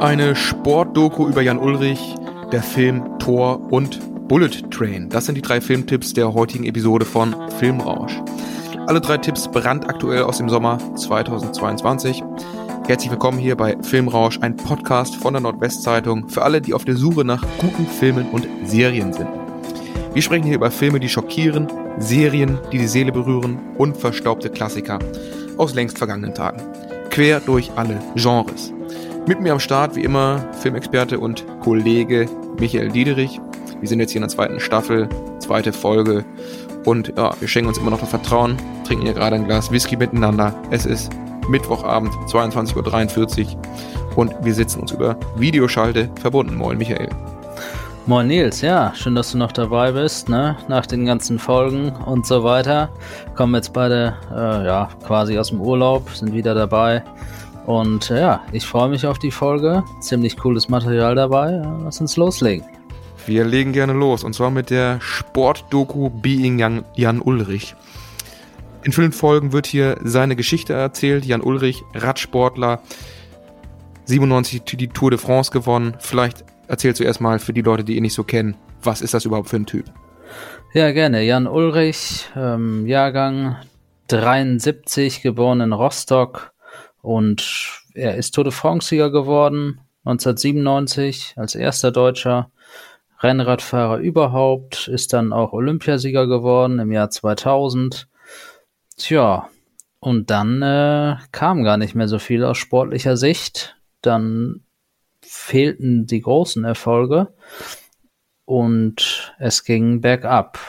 Eine Sportdoku über Jan Ulrich, der Film Thor und Bullet Train. Das sind die drei Filmtipps der heutigen Episode von Filmrausch. Alle drei Tipps brandaktuell aus dem Sommer 2022. Herzlich willkommen hier bei Filmrausch, ein Podcast von der Nordwestzeitung für alle, die auf der Suche nach guten Filmen und Serien sind. Wir sprechen hier über Filme, die schockieren, Serien, die die Seele berühren und verstaubte Klassiker aus längst vergangenen Tagen. Quer durch alle Genres. Mit mir am Start, wie immer, Filmexperte und Kollege Michael Diederich. Wir sind jetzt hier in der zweiten Staffel, zweite Folge und ja, wir schenken uns immer noch das Vertrauen, trinken hier gerade ein Glas Whisky miteinander. Es ist Mittwochabend, 22.43 Uhr und wir sitzen uns über Videoschalte verbunden. Moin, Michael. Moin Nils, ja, schön, dass du noch dabei bist, ne? Nach den ganzen Folgen und so weiter. Kommen jetzt beide, äh, ja, quasi aus dem Urlaub, sind wieder dabei. Und äh, ja, ich freue mich auf die Folge. Ziemlich cooles Material dabei. Lass uns loslegen. Wir legen gerne los und zwar mit der Sportdoku Being Jan, Jan Ulrich. In vielen Folgen wird hier seine Geschichte erzählt. Jan Ulrich, Radsportler, 97 die Tour de France gewonnen. Vielleicht erzählst du erstmal für die Leute, die ihn nicht so kennen, was ist das überhaupt für ein Typ? Ja, gerne. Jan Ulrich, ähm, Jahrgang 73, geboren in Rostock und er ist Tour de France-Sieger geworden 1997 als erster Deutscher. Rennradfahrer überhaupt, ist dann auch Olympiasieger geworden im Jahr 2000. Tja, und dann äh, kam gar nicht mehr so viel aus sportlicher Sicht. Dann fehlten die großen Erfolge und es ging bergab.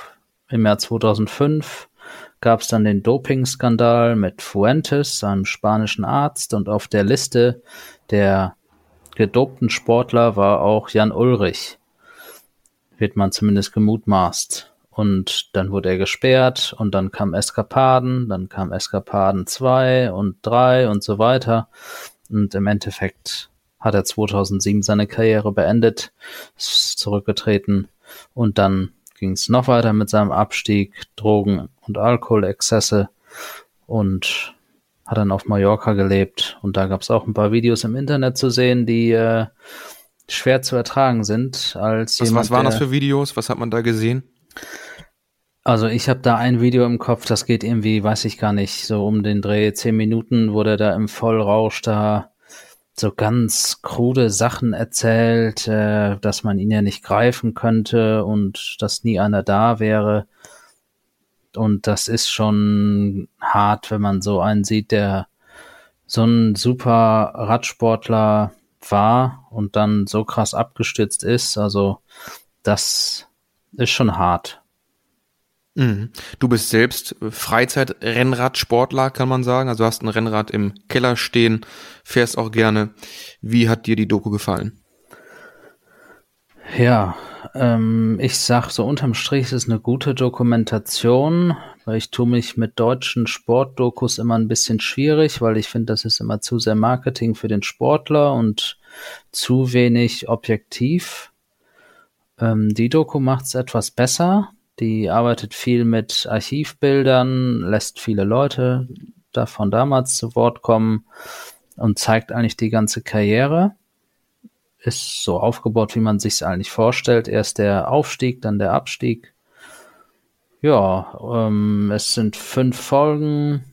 Im Jahr 2005 gab es dann den Dopingskandal mit Fuentes, einem spanischen Arzt, und auf der Liste der gedopten Sportler war auch Jan Ulrich, wird man zumindest gemutmaßt. Und dann wurde er gesperrt und dann kam Eskapaden, dann kam Eskapaden 2 und 3 und so weiter. Und im Endeffekt hat er 2007 seine Karriere beendet, ist zurückgetreten und dann ging es noch weiter mit seinem Abstieg, Drogen- und Alkoholexzesse und hat dann auf Mallorca gelebt und da gab es auch ein paar Videos im Internet zu sehen, die äh, schwer zu ertragen sind. Als was, jemand, was waren das für Videos? Was hat man da gesehen? Also ich habe da ein Video im Kopf, das geht irgendwie, weiß ich gar nicht, so um den Dreh, zehn Minuten, wo der da im Vollrausch da so ganz krude Sachen erzählt, äh, dass man ihn ja nicht greifen könnte und dass nie einer da wäre. Und das ist schon hart, wenn man so einen sieht, der so ein super Radsportler war und dann so krass abgestürzt ist. Also das ist schon hart. Mhm. Du bist selbst Freizeit-Rennradsportler, kann man sagen. Also hast ein Rennrad im Keller stehen, fährst auch gerne. Wie hat dir die Doku gefallen? Ja, ähm, ich sag so unterm Strich ist es eine gute Dokumentation, weil ich tue mich mit deutschen Sportdokus immer ein bisschen schwierig, weil ich finde, das ist immer zu sehr Marketing für den Sportler und zu wenig objektiv. Ähm, die Doku macht es etwas besser die arbeitet viel mit Archivbildern, lässt viele Leute davon damals zu Wort kommen und zeigt eigentlich die ganze Karriere. Ist so aufgebaut, wie man sich eigentlich vorstellt. Erst der Aufstieg, dann der Abstieg. Ja, ähm, es sind fünf Folgen.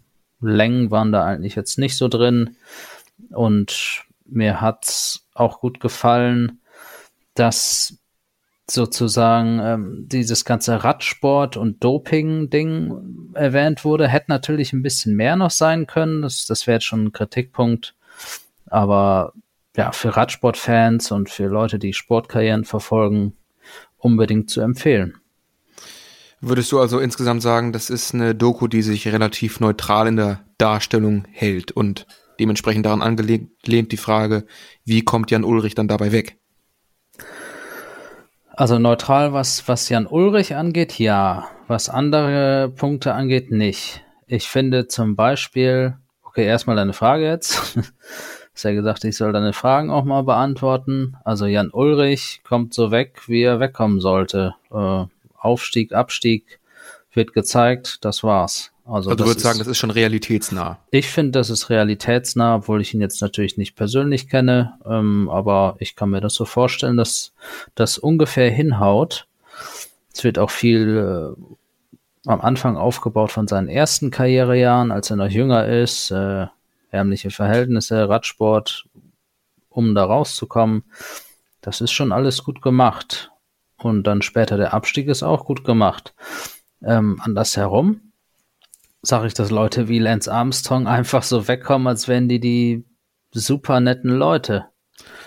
Längen waren da eigentlich jetzt nicht so drin. Und mir hat's auch gut gefallen, dass sozusagen ähm, dieses ganze Radsport und Doping-Ding erwähnt wurde, hätte natürlich ein bisschen mehr noch sein können. Das, das wäre jetzt schon ein Kritikpunkt. Aber ja, für Radsportfans und für Leute, die Sportkarrieren verfolgen, unbedingt zu empfehlen. Würdest du also insgesamt sagen, das ist eine Doku, die sich relativ neutral in der Darstellung hält und dementsprechend daran angelehnt die Frage, wie kommt Jan Ulrich dann dabei weg? Also neutral, was, was Jan Ulrich angeht, ja. Was andere Punkte angeht, nicht. Ich finde zum Beispiel, okay, erstmal deine Frage jetzt. Hast ja gesagt, ich soll deine Fragen auch mal beantworten. Also Jan Ulrich kommt so weg, wie er wegkommen sollte. Äh, Aufstieg, Abstieg wird gezeigt, das war's. Also, also du würdest sagen, das ist schon realitätsnah. Ich finde, das ist realitätsnah, obwohl ich ihn jetzt natürlich nicht persönlich kenne, ähm, aber ich kann mir das so vorstellen, dass das ungefähr hinhaut. Es wird auch viel äh, am Anfang aufgebaut von seinen ersten Karrierejahren, als er noch jünger ist, äh, ärmliche Verhältnisse, Radsport, um da rauszukommen. Das ist schon alles gut gemacht. Und dann später der Abstieg ist auch gut gemacht. Ähm, andersherum sage ich, dass Leute wie Lance Armstrong einfach so wegkommen, als wären die die super netten Leute.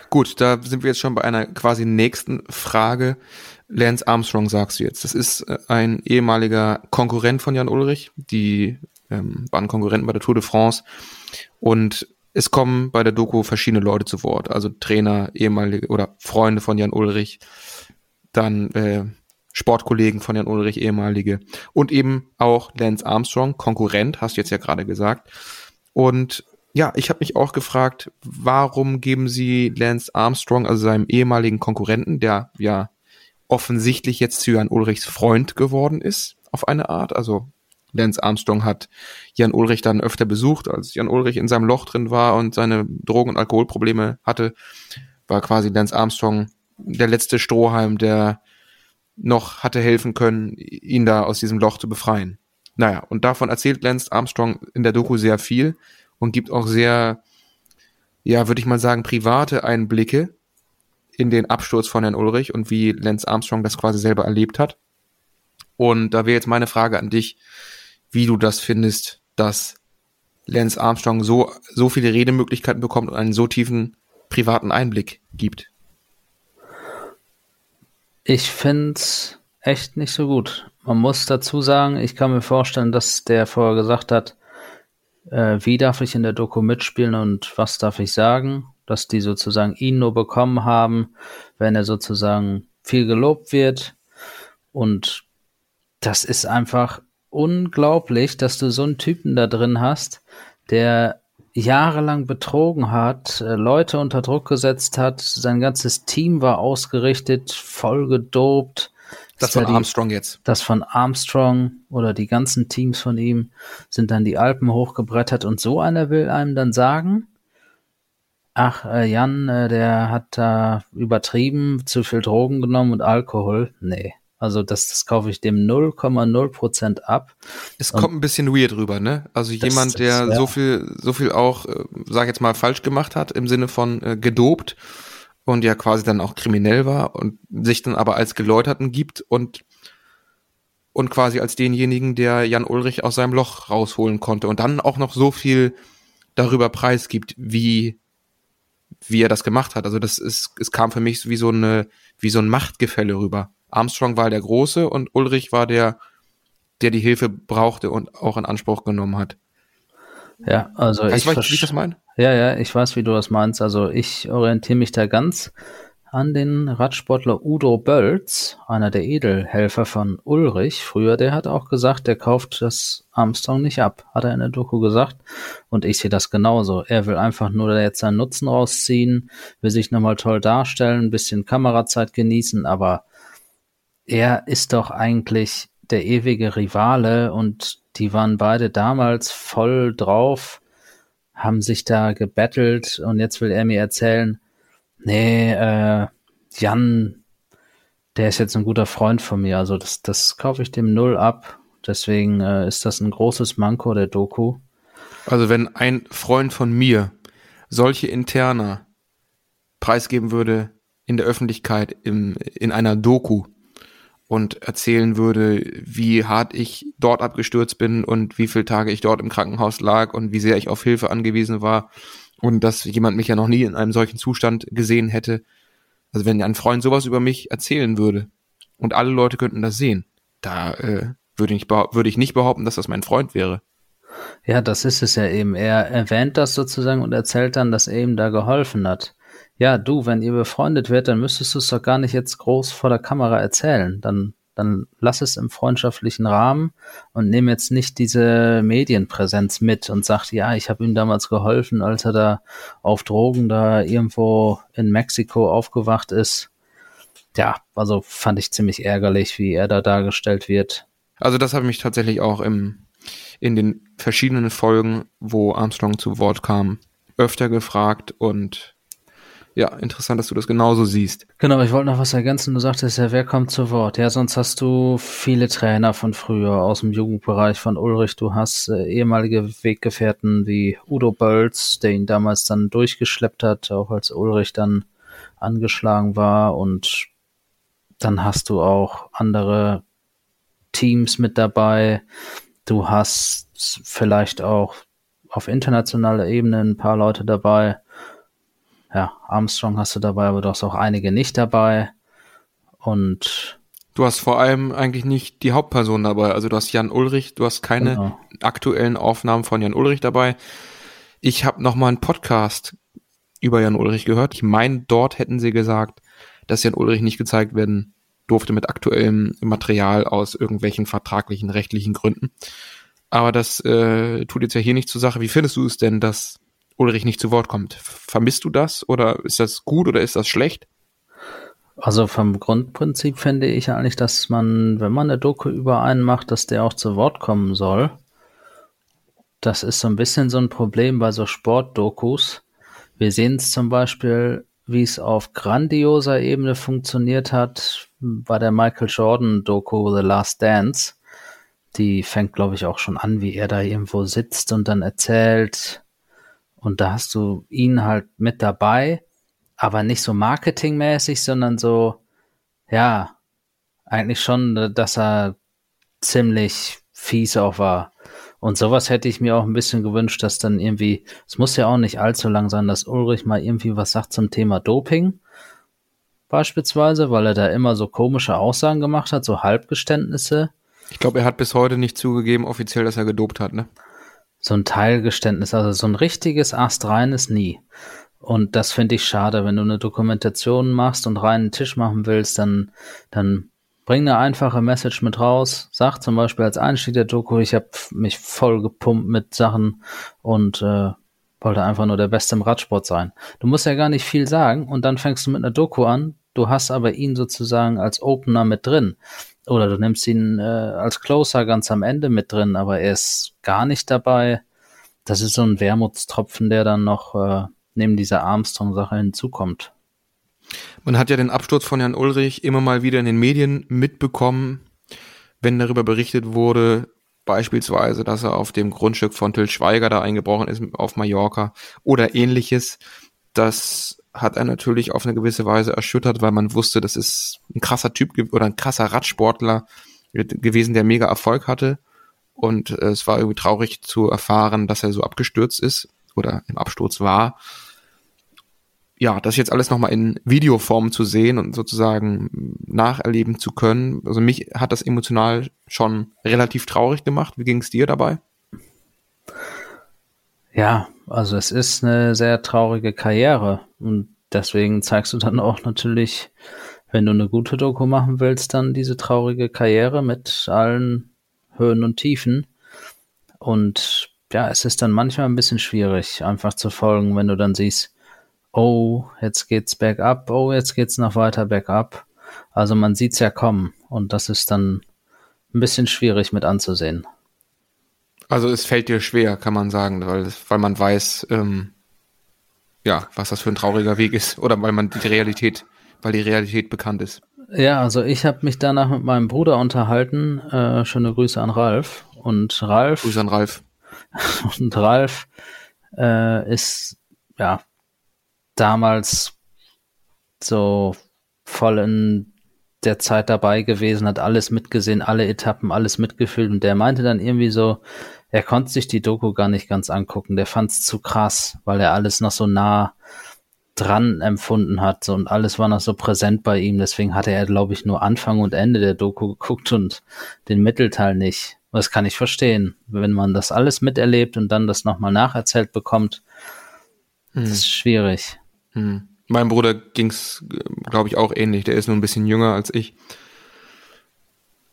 Gut, da sind wir jetzt schon bei einer quasi nächsten Frage. Lance Armstrong sagst du jetzt. Das ist äh, ein ehemaliger Konkurrent von Jan Ulrich. Die ähm, waren Konkurrenten bei der Tour de France. Und es kommen bei der Doku verschiedene Leute zu Wort. Also Trainer, ehemalige oder Freunde von Jan Ulrich. Dann äh, Sportkollegen von Jan Ulrich, ehemalige. Und eben auch Lance Armstrong, Konkurrent, hast du jetzt ja gerade gesagt. Und ja, ich habe mich auch gefragt, warum geben sie Lance Armstrong, also seinem ehemaligen Konkurrenten, der ja offensichtlich jetzt zu Jan Ulrichs Freund geworden ist, auf eine Art. Also Lance Armstrong hat Jan Ulrich dann öfter besucht, als Jan Ulrich in seinem Loch drin war und seine Drogen- und Alkoholprobleme hatte, war quasi Lance Armstrong der letzte Strohhalm, der noch hatte helfen können, ihn da aus diesem Loch zu befreien. Naja, und davon erzählt Lance Armstrong in der Doku sehr viel und gibt auch sehr, ja, würde ich mal sagen, private Einblicke in den Absturz von Herrn Ulrich und wie Lance Armstrong das quasi selber erlebt hat. Und da wäre jetzt meine Frage an dich, wie du das findest, dass Lance Armstrong so, so viele Redemöglichkeiten bekommt und einen so tiefen privaten Einblick gibt. Ich find's echt nicht so gut. Man muss dazu sagen, ich kann mir vorstellen, dass der vorher gesagt hat, äh, wie darf ich in der Doku mitspielen und was darf ich sagen, dass die sozusagen ihn nur bekommen haben, wenn er sozusagen viel gelobt wird. Und das ist einfach unglaublich, dass du so einen Typen da drin hast, der jahrelang betrogen hat, äh, Leute unter Druck gesetzt hat, sein ganzes Team war ausgerichtet, voll gedopt. Das von die, Armstrong jetzt. Das von Armstrong oder die ganzen Teams von ihm sind dann die Alpen hochgebrettert und so einer will einem dann sagen, ach, äh, Jan, äh, der hat da übertrieben, zu viel Drogen genommen und Alkohol. Nee. Also das, das kaufe ich dem 0,0% ab. Es kommt ein bisschen weird rüber, ne? Also jemand, der ja. so viel, so viel auch, äh, sag jetzt mal, falsch gemacht hat, im Sinne von äh, gedopt und ja quasi dann auch kriminell war und sich dann aber als Geläuterten gibt und und quasi als denjenigen, der Jan Ulrich aus seinem Loch rausholen konnte und dann auch noch so viel darüber preisgibt, wie wie er das gemacht hat. Also das ist, es kam für mich wie so eine, wie so ein Machtgefälle rüber. Armstrong war der Große und Ulrich war der, der die Hilfe brauchte und auch in Anspruch genommen hat. Ja, also weißt ich, weiß, wie ich das meine? Ja, ja, ich weiß, wie du das meinst. Also ich orientiere mich da ganz an den Radsportler Udo Bölz, einer der Edelhelfer von Ulrich. Früher, der hat auch gesagt, der kauft das Armstrong nicht ab, hat er in der Doku gesagt. Und ich sehe das genauso. Er will einfach nur jetzt seinen Nutzen rausziehen, will sich nochmal toll darstellen, ein bisschen Kamerazeit genießen, aber er ist doch eigentlich der ewige Rivale und die waren beide damals voll drauf, haben sich da gebettelt und jetzt will er mir erzählen, nee, äh, Jan, der ist jetzt ein guter Freund von mir, also das, das kaufe ich dem null ab. Deswegen äh, ist das ein großes Manko der Doku. Also wenn ein Freund von mir solche Interna preisgeben würde in der Öffentlichkeit im, in einer Doku, und erzählen würde, wie hart ich dort abgestürzt bin und wie viele Tage ich dort im Krankenhaus lag und wie sehr ich auf Hilfe angewiesen war und dass jemand mich ja noch nie in einem solchen Zustand gesehen hätte. Also wenn ein Freund sowas über mich erzählen würde und alle Leute könnten das sehen, da äh, würde ich, würde ich nicht behaupten, dass das mein Freund wäre. Ja, das ist es ja eben. Er erwähnt das sozusagen und erzählt dann, dass er ihm da geholfen hat. Ja, du, wenn ihr befreundet werdet, dann müsstest du es doch gar nicht jetzt groß vor der Kamera erzählen. Dann, dann lass es im freundschaftlichen Rahmen und nimm jetzt nicht diese Medienpräsenz mit und sag, ja, ich habe ihm damals geholfen, als er da auf Drogen da irgendwo in Mexiko aufgewacht ist. Ja, also fand ich ziemlich ärgerlich, wie er da dargestellt wird. Also das habe ich mich tatsächlich auch im, in den verschiedenen Folgen, wo Armstrong zu Wort kam, öfter gefragt und ja, interessant, dass du das genauso siehst. Genau, ich wollte noch was ergänzen. Du sagtest ja, wer kommt zu Wort? Ja, sonst hast du viele Trainer von früher aus dem Jugendbereich von Ulrich. Du hast äh, ehemalige Weggefährten wie Udo Bölz, der ihn damals dann durchgeschleppt hat, auch als Ulrich dann angeschlagen war. Und dann hast du auch andere Teams mit dabei. Du hast vielleicht auch auf internationaler Ebene ein paar Leute dabei. Ja, Armstrong hast du dabei, aber du hast auch einige nicht dabei. Und Du hast vor allem eigentlich nicht die Hauptperson dabei. Also du hast Jan Ulrich, du hast keine genau. aktuellen Aufnahmen von Jan Ulrich dabei. Ich habe noch mal einen Podcast über Jan Ulrich gehört. Ich meine, dort hätten sie gesagt, dass Jan Ulrich nicht gezeigt werden durfte mit aktuellem Material aus irgendwelchen vertraglichen, rechtlichen Gründen. Aber das äh, tut jetzt ja hier nicht zur Sache. Wie findest du es denn, dass Ulrich nicht zu Wort kommt? Vermisst du das oder ist das gut oder ist das schlecht? Also vom Grundprinzip finde ich eigentlich, dass man, wenn man eine Doku über einen macht, dass der auch zu Wort kommen soll. Das ist so ein bisschen so ein Problem bei so Sportdokus. Wir sehen es zum Beispiel, wie es auf grandioser Ebene funktioniert hat, bei der Michael Jordan-Doku The Last Dance. Die fängt, glaube ich, auch schon an, wie er da irgendwo sitzt und dann erzählt. Und da hast du ihn halt mit dabei, aber nicht so marketingmäßig, sondern so, ja, eigentlich schon, dass er ziemlich fies auch war. Und sowas hätte ich mir auch ein bisschen gewünscht, dass dann irgendwie, es muss ja auch nicht allzu lang sein, dass Ulrich mal irgendwie was sagt zum Thema Doping beispielsweise, weil er da immer so komische Aussagen gemacht hat, so Halbgeständnisse. Ich glaube, er hat bis heute nicht zugegeben offiziell, dass er gedopt hat, ne? So ein Teilgeständnis, also so ein richtiges astreines nie. Und das finde ich schade, wenn du eine Dokumentation machst und reinen Tisch machen willst, dann, dann bring eine einfache Message mit raus. Sag zum Beispiel als Einstieg der Doku, ich habe mich voll gepumpt mit Sachen und äh, wollte einfach nur der Beste im Radsport sein. Du musst ja gar nicht viel sagen und dann fängst du mit einer Doku an, Du hast aber ihn sozusagen als Opener mit drin. Oder du nimmst ihn äh, als Closer ganz am Ende mit drin, aber er ist gar nicht dabei. Das ist so ein Wermutstropfen, der dann noch äh, neben dieser Armstrong-Sache hinzukommt. Man hat ja den Absturz von Jan Ulrich immer mal wieder in den Medien mitbekommen, wenn darüber berichtet wurde, beispielsweise, dass er auf dem Grundstück von Till Schweiger da eingebrochen ist auf Mallorca oder ähnliches. Das hat er natürlich auf eine gewisse Weise erschüttert, weil man wusste, das ist ein krasser Typ oder ein krasser Radsportler gewesen, der mega Erfolg hatte. Und äh, es war irgendwie traurig zu erfahren, dass er so abgestürzt ist oder im Absturz war. Ja, das jetzt alles nochmal in Videoform zu sehen und sozusagen nacherleben zu können. Also mich hat das emotional schon relativ traurig gemacht. Wie ging es dir dabei? Ja, also es ist eine sehr traurige Karriere und deswegen zeigst du dann auch natürlich, wenn du eine gute Doku machen willst, dann diese traurige Karriere mit allen Höhen und Tiefen. Und ja, es ist dann manchmal ein bisschen schwierig, einfach zu folgen, wenn du dann siehst, oh, jetzt geht's bergab, oh, jetzt geht's noch weiter bergab. Also man sieht's ja kommen und das ist dann ein bisschen schwierig mit anzusehen. Also es fällt dir schwer, kann man sagen, weil, weil man weiß, ähm, ja, was das für ein trauriger Weg ist. Oder weil man die Realität, weil die Realität bekannt ist. Ja, also ich habe mich danach mit meinem Bruder unterhalten. Äh, schöne Grüße an Ralf. Und Ralf. Grüße an Ralf. Und Ralf äh, ist ja damals so voll in der Zeit dabei gewesen, hat alles mitgesehen, alle Etappen, alles mitgefühlt und der meinte dann irgendwie so, er konnte sich die Doku gar nicht ganz angucken. Der fand es zu krass, weil er alles noch so nah dran empfunden hat und alles war noch so präsent bei ihm. Deswegen hatte er, glaube ich, nur Anfang und Ende der Doku geguckt und den Mittelteil nicht. Das kann ich verstehen. Wenn man das alles miterlebt und dann das nochmal nacherzählt bekommt, hm. das ist schwierig. Hm. Meinem Bruder ging's, glaube ich, auch ähnlich. Der ist nur ein bisschen jünger als ich.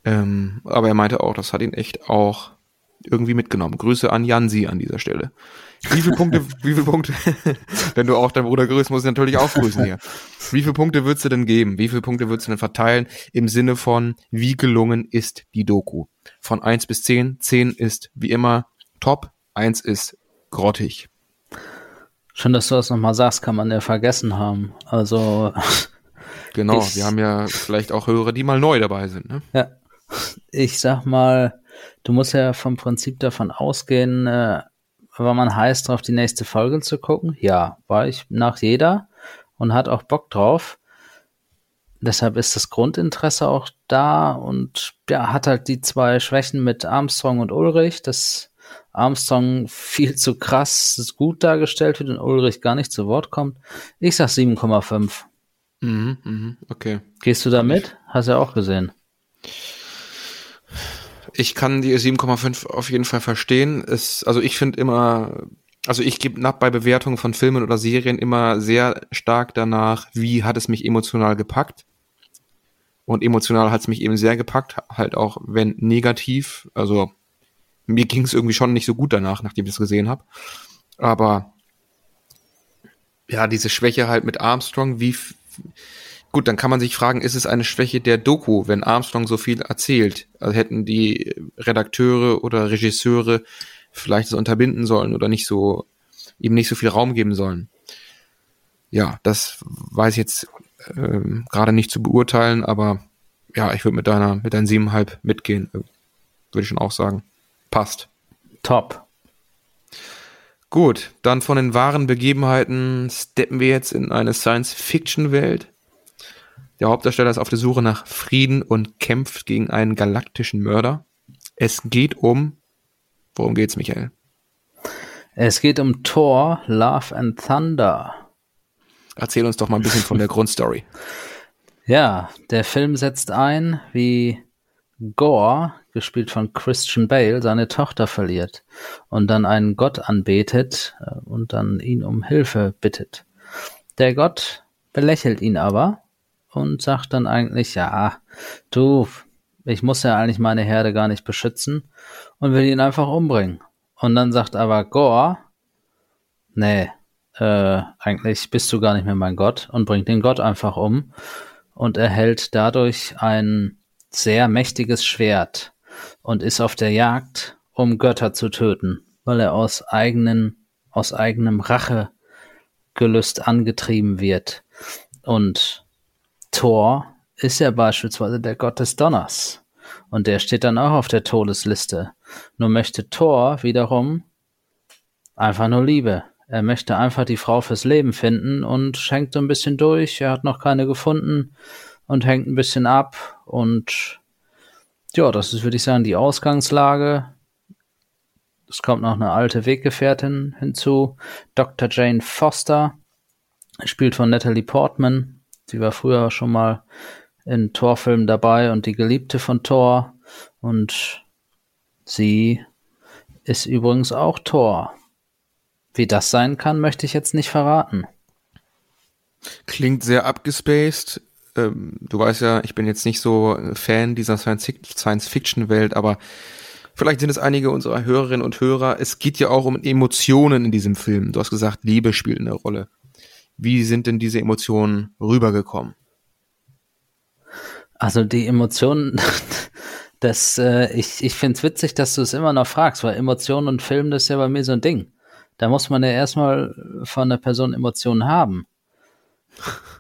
Ähm, aber er meinte auch, das hat ihn echt auch irgendwie mitgenommen. Grüße an Jansi an dieser Stelle. Wie viele Punkte, wie viele Punkte, wenn du auch dein Bruder grüßt, musst du natürlich auch grüßen hier. Wie viele Punkte würdest du denn geben? Wie viele Punkte würdest du denn verteilen im Sinne von, wie gelungen ist die Doku? Von eins bis zehn. Zehn ist wie immer top, eins ist grottig. Schön, dass du das nochmal sagst, kann man ja vergessen haben. Also. Genau, ich, wir haben ja vielleicht auch Hörer, die mal neu dabei sind. Ne? Ja. Ich sag mal, du musst ja vom Prinzip davon ausgehen, äh, war man heiß drauf, die nächste Folge zu gucken? Ja, war ich nach jeder und hat auch Bock drauf. Deshalb ist das Grundinteresse auch da und ja, hat halt die zwei Schwächen mit Armstrong und Ulrich, dass Armstrong viel zu krass gut dargestellt wird und Ulrich gar nicht zu Wort kommt. Ich sag 7,5. Mhm, mhm, okay. Gehst du da mit? Hast du ja auch gesehen. Ich kann die 7,5 auf jeden Fall verstehen. Es, also ich finde immer, also ich gebe nach bei Bewertungen von Filmen oder Serien immer sehr stark danach, wie hat es mich emotional gepackt. Und emotional hat es mich eben sehr gepackt, halt auch wenn negativ. Also mir ging es irgendwie schon nicht so gut danach, nachdem ich das gesehen habe. Aber ja, diese Schwäche halt mit Armstrong, wie Gut, dann kann man sich fragen, ist es eine Schwäche der Doku, wenn Armstrong so viel erzählt? Also hätten die Redakteure oder Regisseure vielleicht das unterbinden sollen oder nicht so, ihm nicht so viel Raum geben sollen? Ja, das weiß ich jetzt ähm, gerade nicht zu beurteilen, aber ja, ich würde mit deiner, mit deinen siebeneinhalb mitgehen, würde ich schon auch sagen. Passt. Top. Gut, dann von den wahren Begebenheiten steppen wir jetzt in eine Science-Fiction-Welt. Der Hauptdarsteller ist auf der Suche nach Frieden und kämpft gegen einen galaktischen Mörder. Es geht um. Worum geht's, Michael? Es geht um Thor, Love and Thunder. Erzähl uns doch mal ein bisschen von der Grundstory. Ja, der Film setzt ein, wie Gore, gespielt von Christian Bale, seine Tochter verliert und dann einen Gott anbetet äh, und dann ihn um Hilfe bittet. Der Gott belächelt ihn aber und sagt dann eigentlich, ja, du, ich muss ja eigentlich meine Herde gar nicht beschützen und will ihn einfach umbringen. Und dann sagt aber Gore, nee, äh, eigentlich bist du gar nicht mehr mein Gott und bringt den Gott einfach um und erhält dadurch ein sehr mächtiges Schwert und ist auf der Jagd, um Götter zu töten, weil er aus eigenen, aus eigenem Rachegelüst angetrieben wird. Und Thor ist ja beispielsweise der Gott des Donners. Und der steht dann auch auf der Todesliste. Nur möchte Thor wiederum einfach nur Liebe. Er möchte einfach die Frau fürs Leben finden und schenkt so ein bisschen durch. Er hat noch keine gefunden und hängt ein bisschen ab. Und ja, das ist, würde ich sagen, die Ausgangslage. Es kommt noch eine alte Weggefährtin hinzu. Dr. Jane Foster, spielt von Natalie Portman, Sie war früher schon mal in Torfilmen dabei und die Geliebte von Thor. Und sie ist übrigens auch Thor. Wie das sein kann, möchte ich jetzt nicht verraten. Klingt sehr abgespaced. Ähm, du weißt ja, ich bin jetzt nicht so Fan dieser Science-Fiction-Welt, aber vielleicht sind es einige unserer Hörerinnen und Hörer. Es geht ja auch um Emotionen in diesem Film. Du hast gesagt, Liebe spielt eine Rolle. Wie sind denn diese Emotionen rübergekommen? Also die Emotionen, das, äh, ich, ich finde es witzig, dass du es immer noch fragst, weil Emotionen und Film, das ist ja bei mir so ein Ding. Da muss man ja erstmal von der Person Emotionen haben.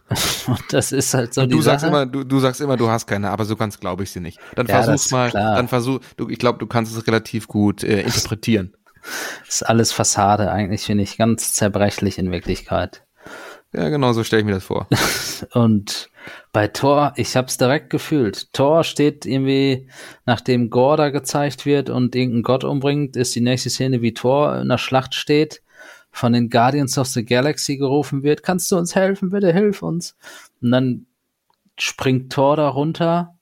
Und das ist halt so du die sagst Sache. immer, du, du sagst immer, du hast keine, aber so ganz glaube ich sie nicht. Dann Ja, versuch's mal, klar. dann versuch, du, ich glaube, du kannst es relativ gut äh, interpretieren. Das ist alles Fassade, eigentlich finde ich ganz zerbrechlich in Wirklichkeit. Ja, genau so stelle ich mir das vor. Und bei Thor, ich hab's direkt gefühlt. Thor steht irgendwie, nachdem Gore da gezeigt wird und irgendein Gott umbringt, ist die nächste Szene, wie Thor in der Schlacht steht, von den Guardians of the Galaxy gerufen wird, kannst du uns helfen, bitte hilf uns. Und dann springt Thor da runter,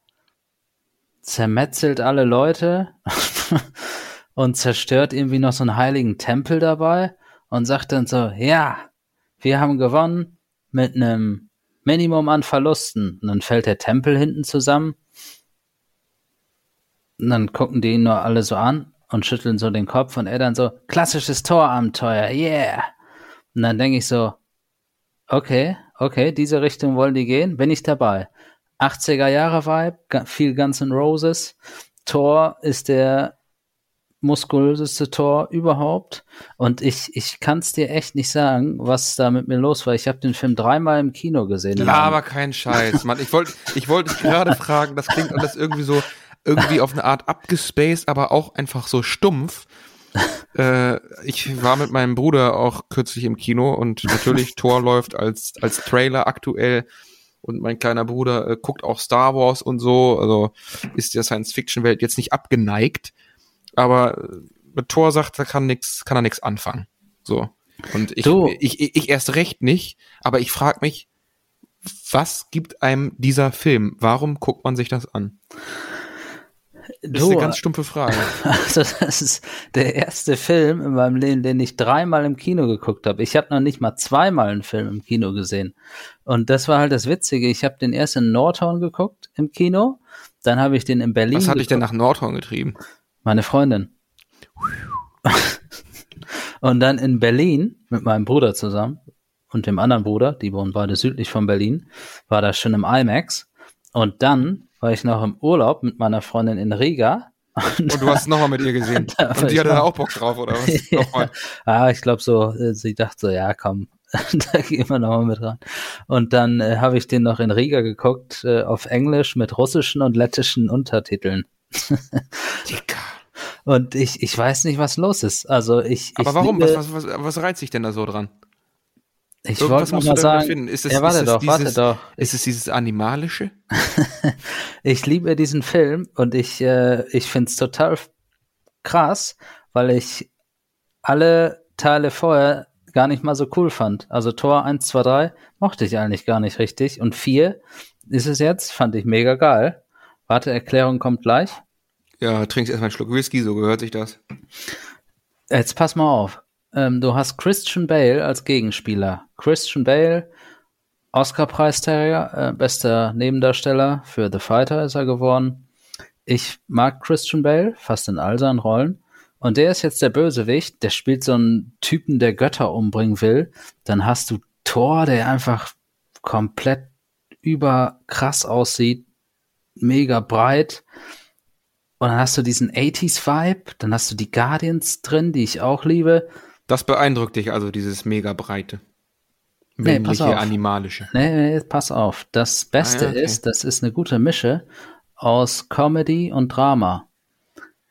zermetzelt alle Leute und zerstört irgendwie noch so einen heiligen Tempel dabei und sagt dann so, ja, wir haben gewonnen mit einem Minimum an Verlusten. Und dann fällt der Tempel hinten zusammen. Und dann gucken die ihn nur alle so an. und schütteln so den Kopf und er dann so, klassisches Torabenteuer, yeah. Und dann denke ich so, okay, okay, diese Richtung wollen die gehen, bin ich dabei. 80er Jahre Vibe, viel Guns N' Roses. Thor ist der muskulöseste Tor überhaupt. Und ich, ich kann es dir echt nicht sagen, was da mit mir los war. Ich habe den Film dreimal im Kino gesehen. Ja, aber kein Scheiß, Mann. Ich wollte ich wollte gerade fragen, das klingt alles irgendwie so, irgendwie auf eine Art abgespaced, aber auch einfach so stumpf. äh, ich war mit meinem Bruder auch kürzlich im Kino und natürlich Thor läuft als, als Trailer aktuell und mein kleiner Bruder äh, guckt auch Star Wars und so, also ist der Science-Fiction-Welt jetzt nicht abgeneigt, aber mit Thor sagt, er kann nix, kann er nix anfangen. So. Und ich, ich, ich, ich erst recht nicht, aber ich frage mich, was gibt einem dieser Film? Warum guckt man sich das an? Das ist eine ganz stumpfe Frage. Also das ist der erste Film in meinem Leben, den ich dreimal im Kino geguckt habe. Ich habe noch nicht mal zweimal einen Film im Kino gesehen. Und das war halt das Witzige. Ich habe den erst in Nordhorn geguckt im Kino, dann habe ich den in Berlin. Was hat dich denn nach Nordhorn getrieben? Meine Freundin. und dann in Berlin mit meinem Bruder zusammen und dem anderen Bruder, die wohnen beide südlich von Berlin, war das schon im IMAX. Und dann war ich noch im Urlaub mit meiner Freundin in Riga. Und, und du hast nochmal mit ihr gesehen. und die hatte da auch Bock drauf, oder was? ja, ah, ich glaube so, äh, sie dachte so, ja, komm, da gehen wir nochmal mit rein. Und dann äh, habe ich den noch in Riga geguckt, äh, auf Englisch mit russischen und lettischen Untertiteln. Dicker. Und ich, ich weiß nicht, was los ist. Also ich. Aber ich warum? Liebe, was, was, was, was reizt sich denn da so dran? Ich wollte mal sagen, es, ja, warte ist doch, dieses, warte doch. Ist es dieses Animalische? ich liebe diesen Film und ich, äh, ich finde es total krass, weil ich alle Teile vorher gar nicht mal so cool fand. Also Tor 1, 2, 3 mochte ich eigentlich gar nicht richtig. Und 4 ist es jetzt, fand ich mega geil. Warte, Erklärung kommt gleich. Ja, trinkst erstmal einen Schluck Whisky, so gehört sich das. Jetzt pass mal auf. Ähm, du hast Christian Bale als Gegenspieler. Christian Bale, Oscar-Preisträger, äh, bester Nebendarsteller für The Fighter ist er geworden. Ich mag Christian Bale, fast in all seinen Rollen. Und der ist jetzt der Bösewicht, der spielt so einen Typen, der Götter umbringen will. Dann hast du Thor, der einfach komplett überkrass aussieht, mega breit. Und dann hast du diesen 80s-Vibe, dann hast du die Guardians drin, die ich auch liebe. Das beeindruckt dich also, dieses mega breite. Männliche, nee, animalische. Nee, nee, pass auf. Das Beste ah, ja, okay. ist, das ist eine gute Mische aus Comedy und Drama.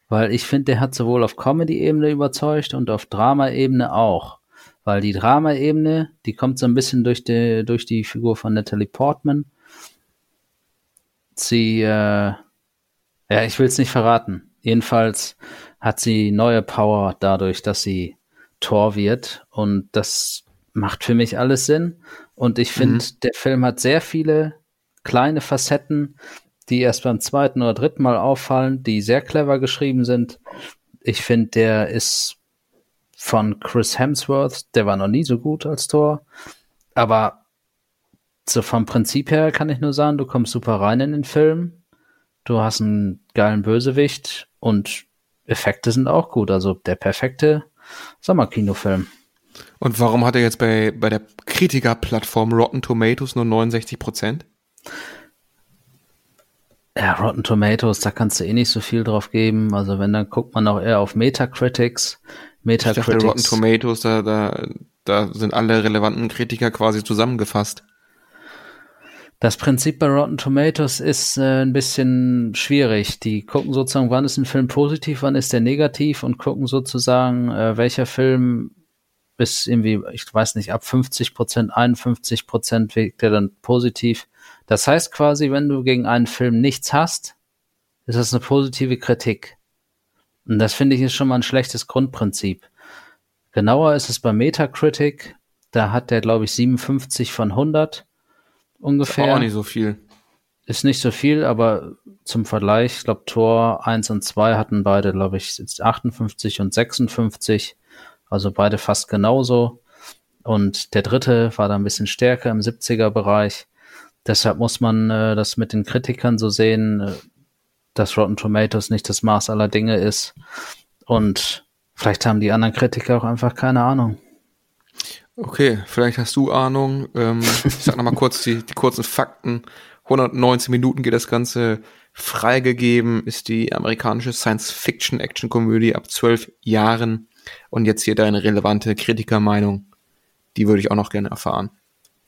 Weil ich finde, der hat sowohl auf Comedy-Ebene überzeugt und auf Drama-Ebene auch. Weil die Drama-Ebene, die kommt so ein bisschen durch die, durch die Figur von Natalie Portman. Sie, äh, ja, ich will es nicht verraten. Jedenfalls hat sie neue Power dadurch, dass sie Tor wird. Und das macht für mich alles Sinn. Und ich finde, mhm. der Film hat sehr viele kleine Facetten, die erst beim zweiten oder dritten Mal auffallen, die sehr clever geschrieben sind. Ich finde, der ist von Chris Hemsworth, der war noch nie so gut als Tor. Aber so vom Prinzip her kann ich nur sagen, du kommst super rein in den Film. Du hast einen geilen Bösewicht und Effekte sind auch gut. Also der perfekte Sommerkinofilm. Und warum hat er jetzt bei, bei der Kritikerplattform Rotten Tomatoes nur 69 Prozent? Ja, Rotten Tomatoes, da kannst du eh nicht so viel drauf geben. Also wenn, dann guckt man auch eher auf Metacritics. Metacritics. Ich dachte, Rotten Tomatoes, da, da, da sind alle relevanten Kritiker quasi zusammengefasst. Das Prinzip bei Rotten Tomatoes ist äh, ein bisschen schwierig. Die gucken sozusagen, wann ist ein Film positiv, wann ist der negativ und gucken sozusagen, äh, welcher Film bis irgendwie, ich weiß nicht, ab 50 Prozent, 51 Prozent wirkt der dann positiv. Das heißt quasi, wenn du gegen einen Film nichts hast, ist das eine positive Kritik. Und das finde ich ist schon mal ein schlechtes Grundprinzip. Genauer ist es bei Metacritic. Da hat der, glaube ich, 57 von 100 ungefähr. Ist auch nicht so viel. Ist nicht so viel, aber zum Vergleich, ich glaube, Tor 1 und 2 hatten beide, glaube ich, 58 und 56. Also beide fast genauso. Und der dritte war da ein bisschen stärker im 70er Bereich. Deshalb muss man äh, das mit den Kritikern so sehen, äh, dass Rotten Tomatoes nicht das Maß aller Dinge ist. Und vielleicht haben die anderen Kritiker auch einfach keine Ahnung. Okay, vielleicht hast du Ahnung. Ähm, ich sag nochmal kurz die, die kurzen Fakten. 119 Minuten geht das Ganze. Freigegeben ist die amerikanische Science-Fiction-Action-Komödie ab zwölf Jahren. Und jetzt hier deine relevante Kritikermeinung. Die würde ich auch noch gerne erfahren.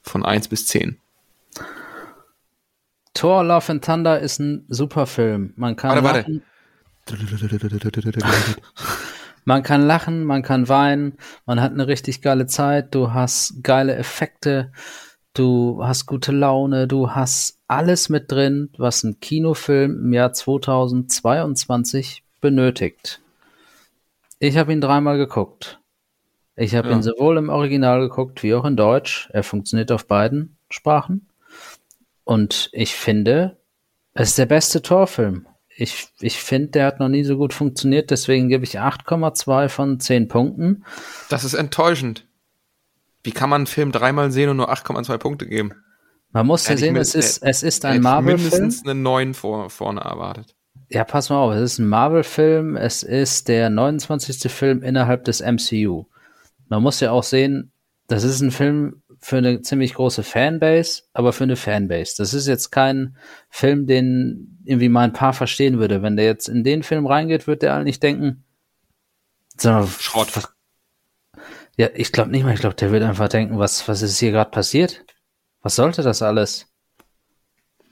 Von eins bis zehn. Thor Love and Thunder ist ein super Film. Man kann warte. Warte. man kann lachen, man kann weinen, man hat eine richtig geile Zeit, du hast geile Effekte, du hast gute Laune, du hast alles mit drin, was ein Kinofilm im Jahr 2022 benötigt. Ich habe ihn dreimal geguckt. Ich habe ja. ihn sowohl im Original geguckt wie auch in Deutsch. Er funktioniert auf beiden Sprachen. Und ich finde, es ist der beste Torfilm. Ich, ich finde, der hat noch nie so gut funktioniert, deswegen gebe ich 8,2 von 10 Punkten. Das ist enttäuschend. Wie kann man einen Film dreimal sehen und nur 8,2 Punkte geben? Man muss ja sehen, mit, es ist, es ist ein Marvel-Film. mindestens einen neuen vor, vorne erwartet. Ja, pass mal auf, es ist ein Marvel-Film, es ist der 29. Film innerhalb des MCU. Man muss ja auch sehen, das ist ein Film, für eine ziemlich große Fanbase, aber für eine Fanbase. Das ist jetzt kein Film, den irgendwie mal ein paar verstehen würde. Wenn der jetzt in den Film reingeht, wird der eigentlich denken, so, Schrott. Was, ja, ich glaube nicht mal. Ich glaube, der wird einfach denken, was, was ist hier gerade passiert? Was sollte das alles?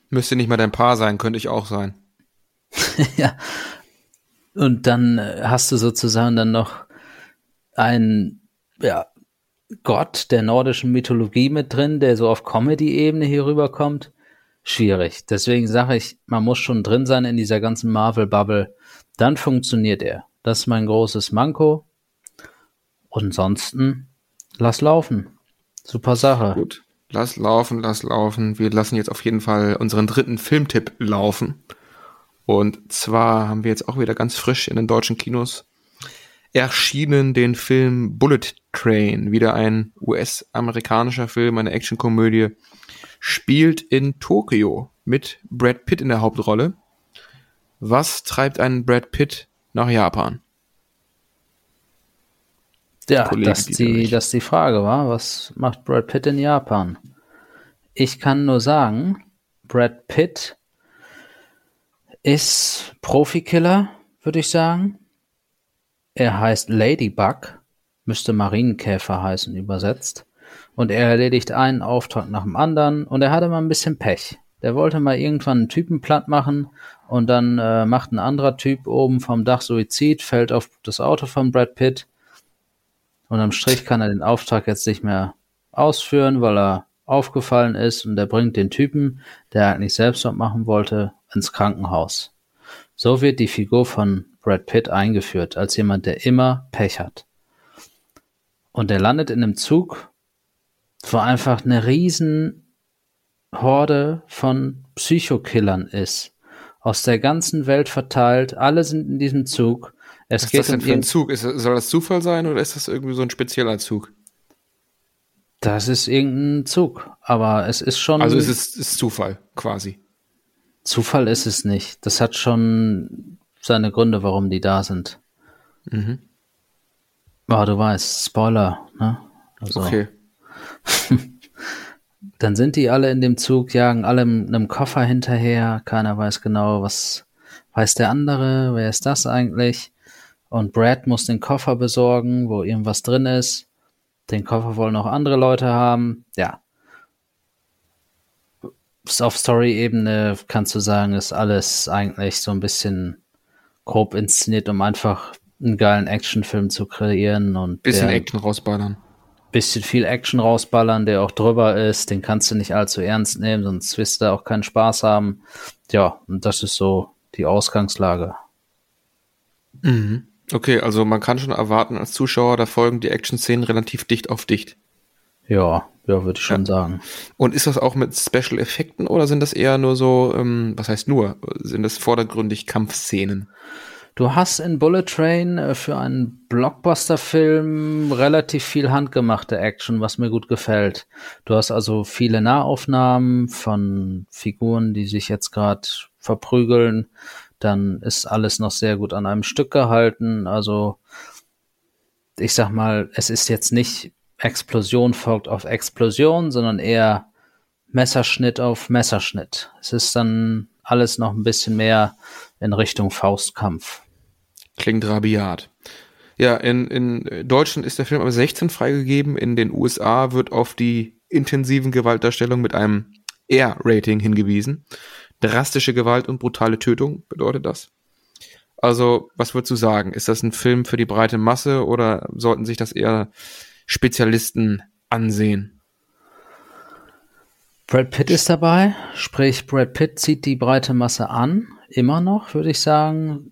Müsste nicht mal dein Paar sein, könnte ich auch sein. ja. Und dann äh, hast du sozusagen dann noch ein, ja, Gott der nordischen Mythologie mit drin, der so auf Comedy-Ebene hier rüberkommt. Schwierig. Deswegen sage ich, man muss schon drin sein in dieser ganzen Marvel-Bubble. Dann funktioniert er. Das ist mein großes Manko. Und ansonsten, lass laufen. Super Sache. Gut. Lass laufen, lass laufen. Wir lassen jetzt auf jeden Fall unseren dritten Filmtipp laufen. Und zwar haben wir jetzt auch wieder ganz frisch in den deutschen Kinos erschienen den Film Bullet Train, wieder ein US-amerikanischer Film, eine Actionkomödie, spielt in Tokio mit Brad Pitt in der Hauptrolle. Was treibt einen Brad Pitt nach Japan? Ja, das die, das die Frage war. Was macht Brad Pitt in Japan? Ich kann nur sagen, Brad Pitt ist Profikiller, würde ich sagen. Er heißt Ladybug, müsste Marienkäfer heißen übersetzt. Und er erledigt einen Auftrag nach dem anderen und er hatte mal ein bisschen Pech. Der wollte mal irgendwann einen Typen platt machen und dann äh, macht ein anderer Typ oben vom Dach Suizid, fällt auf das Auto von Brad Pitt und am Strich kann er den Auftrag jetzt nicht mehr ausführen, weil er aufgefallen ist und er bringt den Typen, der eigentlich selbst was machen wollte, ins Krankenhaus. So wird die Figur von Brad Pitt eingeführt als jemand, der immer Pech hat. Und er landet in einem Zug, wo einfach eine riesen Horde von Psychokillern ist. Aus der ganzen Welt verteilt. Alle sind in diesem Zug. Es Was geht ist das denn um für ein Zug? Ist, soll das Zufall sein oder ist das irgendwie so ein spezieller Zug? Das ist irgendein Zug, aber es ist schon. Also es ist, ist Zufall, quasi. Zufall ist es nicht. Das hat schon seine Gründe, warum die da sind. Mhm. Aber du weißt, Spoiler, ne? Also, okay. dann sind die alle in dem Zug, jagen alle einem Koffer hinterher. Keiner weiß genau, was weiß der andere, wer ist das eigentlich? Und Brad muss den Koffer besorgen, wo irgendwas drin ist. Den Koffer wollen auch andere Leute haben. Ja. Auf Story-Ebene kannst du sagen, ist alles eigentlich so ein bisschen grob inszeniert, um einfach einen geilen Actionfilm zu kreieren und bisschen Action rausballern. Bisschen viel Action rausballern, der auch drüber ist, den kannst du nicht allzu ernst nehmen, sonst wirst du auch keinen Spaß haben. Ja, und das ist so die Ausgangslage. Mhm. Okay, also man kann schon erwarten als Zuschauer, da folgen die Action-Szenen relativ dicht auf dicht. Ja, ja, würde ich schon ja. sagen. Und ist das auch mit Special Effekten oder sind das eher nur so, ähm, was heißt nur, sind das vordergründig Kampfszenen? Du hast in Bullet Train äh, für einen Blockbuster-Film relativ viel handgemachte Action, was mir gut gefällt. Du hast also viele Nahaufnahmen von Figuren, die sich jetzt gerade verprügeln. dann ist alles noch sehr gut an einem Stück gehalten. Also ich sag mal, es ist jetzt nicht Explosion folgt auf Explosion, sondern eher Messerschnitt auf Messerschnitt. Es ist dann alles noch ein bisschen mehr in Richtung Faustkampf. Klingt rabiat. Ja, in, in Deutschland ist der Film aber 16 freigegeben. In den USA wird auf die intensiven Gewaltdarstellung mit einem R-Rating hingewiesen. Drastische Gewalt und brutale Tötung bedeutet das. Also, was würdest du sagen? Ist das ein Film für die breite Masse oder sollten sich das eher Spezialisten ansehen? Brad Pitt ist dabei, sprich Brad Pitt zieht die breite Masse an, immer noch, würde ich sagen.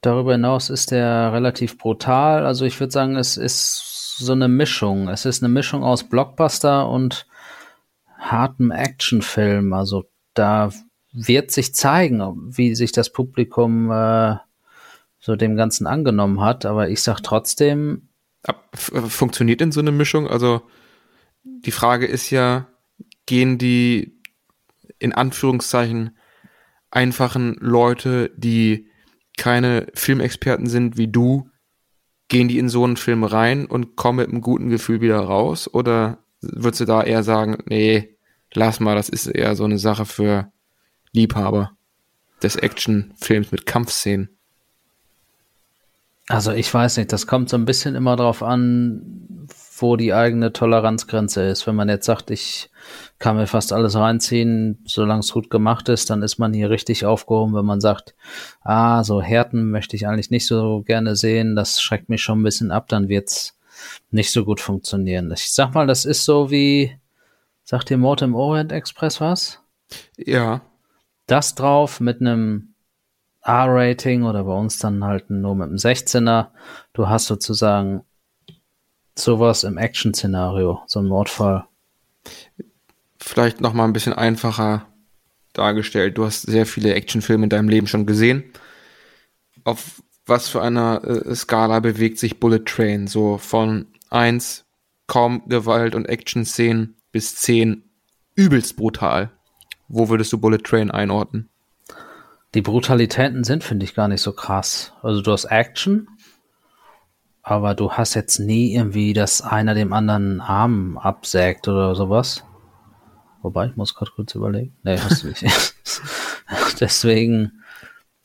Darüber hinaus ist er relativ brutal. Also ich würde sagen, es ist so eine Mischung. Es ist eine Mischung aus Blockbuster und hartem Actionfilm. Also da wird sich zeigen, wie sich das Publikum äh, so dem Ganzen angenommen hat. Aber ich sag trotzdem. Funktioniert denn so eine Mischung? Also die Frage ist ja, gehen die in Anführungszeichen einfachen Leute, die keine Filmexperten sind wie du, gehen die in so einen Film rein und kommen mit einem guten Gefühl wieder raus? Oder würdest du da eher sagen, nee, lass mal, das ist eher so eine Sache für Liebhaber des Actionfilms mit Kampfszenen? Also ich weiß nicht, das kommt so ein bisschen immer drauf an, wo die eigene Toleranzgrenze ist. Wenn man jetzt sagt, ich kann mir fast alles reinziehen, solange es gut gemacht ist, dann ist man hier richtig aufgehoben. Wenn man sagt, ah, so Härten möchte ich eigentlich nicht so gerne sehen, das schreckt mich schon ein bisschen ab, dann wird's nicht so gut funktionieren. Ich sag mal, das ist so wie, sagt dir Mord im Orient Express was? Ja. Das drauf mit einem R-Rating oder bei uns dann halt nur mit einem 16er. Du hast sozusagen sowas im Action-Szenario, so ein Mordfall. Vielleicht noch mal ein bisschen einfacher dargestellt. Du hast sehr viele Actionfilme in deinem Leben schon gesehen. Auf was für einer äh, Skala bewegt sich Bullet Train? So von 1 kaum Gewalt und Action-Szenen bis 10 übelst brutal. Wo würdest du Bullet Train einordnen? Die Brutalitäten sind, finde ich, gar nicht so krass. Also du hast Action, aber du hast jetzt nie irgendwie, dass einer dem anderen Arm absägt oder sowas. Wobei, ich muss gerade kurz überlegen. Nee, hast du nicht. Deswegen,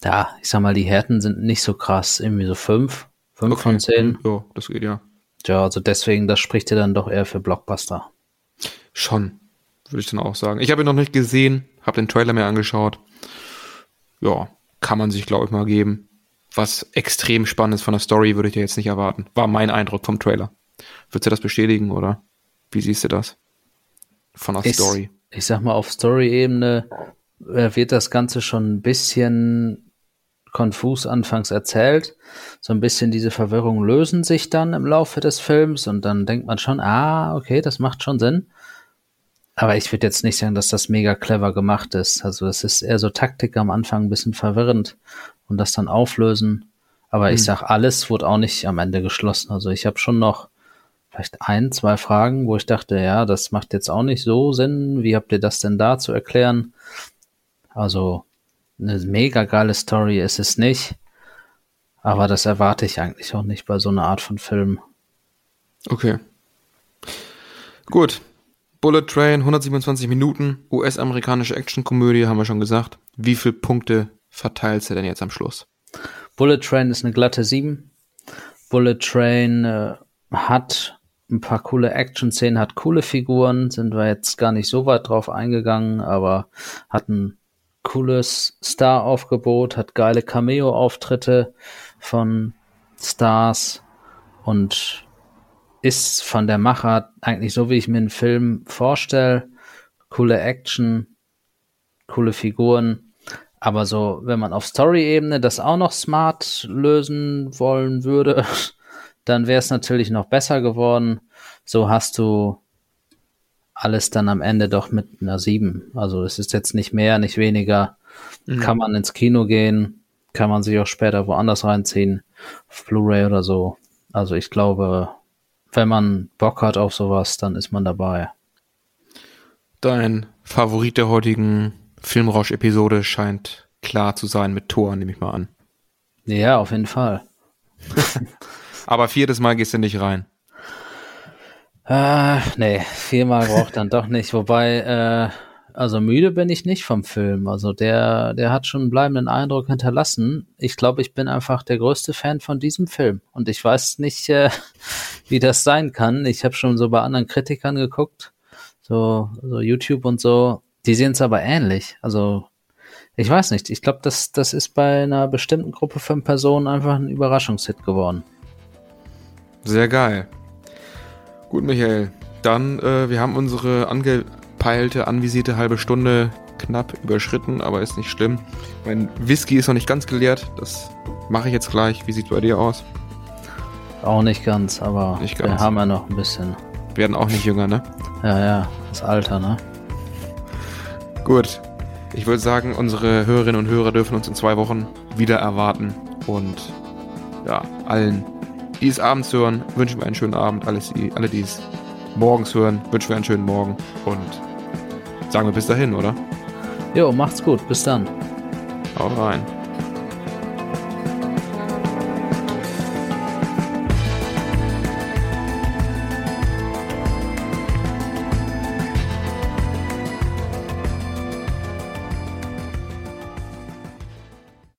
ja, ich sag mal, die Härten sind nicht so krass. Irgendwie so fünf, fünf okay. von zehn. Ja, das geht ja. Ja, also deswegen, das spricht ja dann doch eher für Blockbuster. Schon, würde ich dann auch sagen. Ich habe ihn noch nicht gesehen, habe den Trailer mir angeschaut. Ja, kann man sich, glaube ich, mal geben was extrem Spannendes von der Story würde ich dir jetzt nicht erwarten. War mein Eindruck vom Trailer. Würdest du das bestätigen oder wie siehst du das? Von der ich, Story. Ich sag mal, auf Story-Ebene äh, wird das Ganze schon ein bisschen konfus anfangs erzählt. So ein bisschen diese Verwirrung lösen sich dann im Laufe des Films und dann denkt man schon, ah, okay, das macht schon Sinn. Aber ich würde jetzt nicht sagen, dass das mega clever gemacht ist. Also es ist eher so Taktik am Anfang ein bisschen verwirrend und das dann auflösen. Aber hm. ich sag, alles wurde auch nicht am Ende geschlossen. Also ich habe schon noch vielleicht ein, zwei Fragen, wo ich dachte, ja, das macht jetzt auch nicht so Sinn. Wie habt ihr das denn da zu erklären? Also eine mega geile Story ist es nicht. Aber das erwarte ich eigentlich auch nicht bei so einer Art von Film. Okay. Gut, Bullet Train, 127 Minuten, US-amerikanische Actionkomödie, haben wir schon gesagt. Wie viele Punkte verteilst du denn jetzt am Schluss? Bullet Train ist eine glatte 7. Bullet Train äh, hat ein paar coole Action-Szenen, hat coole Figuren, sind wir jetzt gar nicht so weit drauf eingegangen, aber hat ein cooles Star-Aufgebot, hat geile Cameo-Auftritte von Stars und ist von der Macher eigentlich so, wie ich mir einen Film vorstelle. Coole Action, coole Figuren. Aber so, wenn man auf Story-Ebene das auch noch smart lösen wollen würde, dann wäre es natürlich noch besser geworden. So hast du alles dann am Ende doch mit einer 7. Also es ist jetzt nicht mehr, nicht weniger. Mhm. Kann man ins Kino gehen, kann man sich auch später woanders reinziehen, auf Blu-ray oder so. Also ich glaube, wenn man Bock hat auf sowas, dann ist man dabei. Dein Favorit der heutigen Filmrausch-Episode scheint klar zu sein mit Tor, nehme ich mal an. Ja, auf jeden Fall. Aber viertes Mal gehst du nicht rein. Äh, nee, viermal braucht dann doch nicht. Wobei, äh, also müde bin ich nicht vom Film. Also der, der hat schon einen bleibenden Eindruck hinterlassen. Ich glaube, ich bin einfach der größte Fan von diesem Film. Und ich weiß nicht, äh, wie das sein kann. Ich habe schon so bei anderen Kritikern geguckt, so, so YouTube und so. Die sehen es aber ähnlich. Also ich weiß nicht. Ich glaube, das, das ist bei einer bestimmten Gruppe von Personen einfach ein Überraschungshit geworden. Sehr geil. Gut, Michael. Dann, äh, wir haben unsere angepeilte, anvisierte halbe Stunde knapp überschritten, aber ist nicht schlimm. Mein Whisky ist noch nicht ganz geleert. Das mache ich jetzt gleich. Wie sieht bei dir aus? Auch nicht ganz, aber Nicht ganz. wir haben ja noch ein bisschen. Werden auch nicht jünger, ne? Ja, ja, das Alter, ne? Gut. Ich würde sagen, unsere Hörerinnen und Hörer dürfen uns in zwei Wochen wieder erwarten. Und ja, allen, die es abends hören, wünschen wir einen schönen Abend. Alles, alle, die es morgens hören, wünschen wir einen schönen Morgen. Und sagen wir bis dahin, oder? Jo, macht's gut. Bis dann. Haut rein.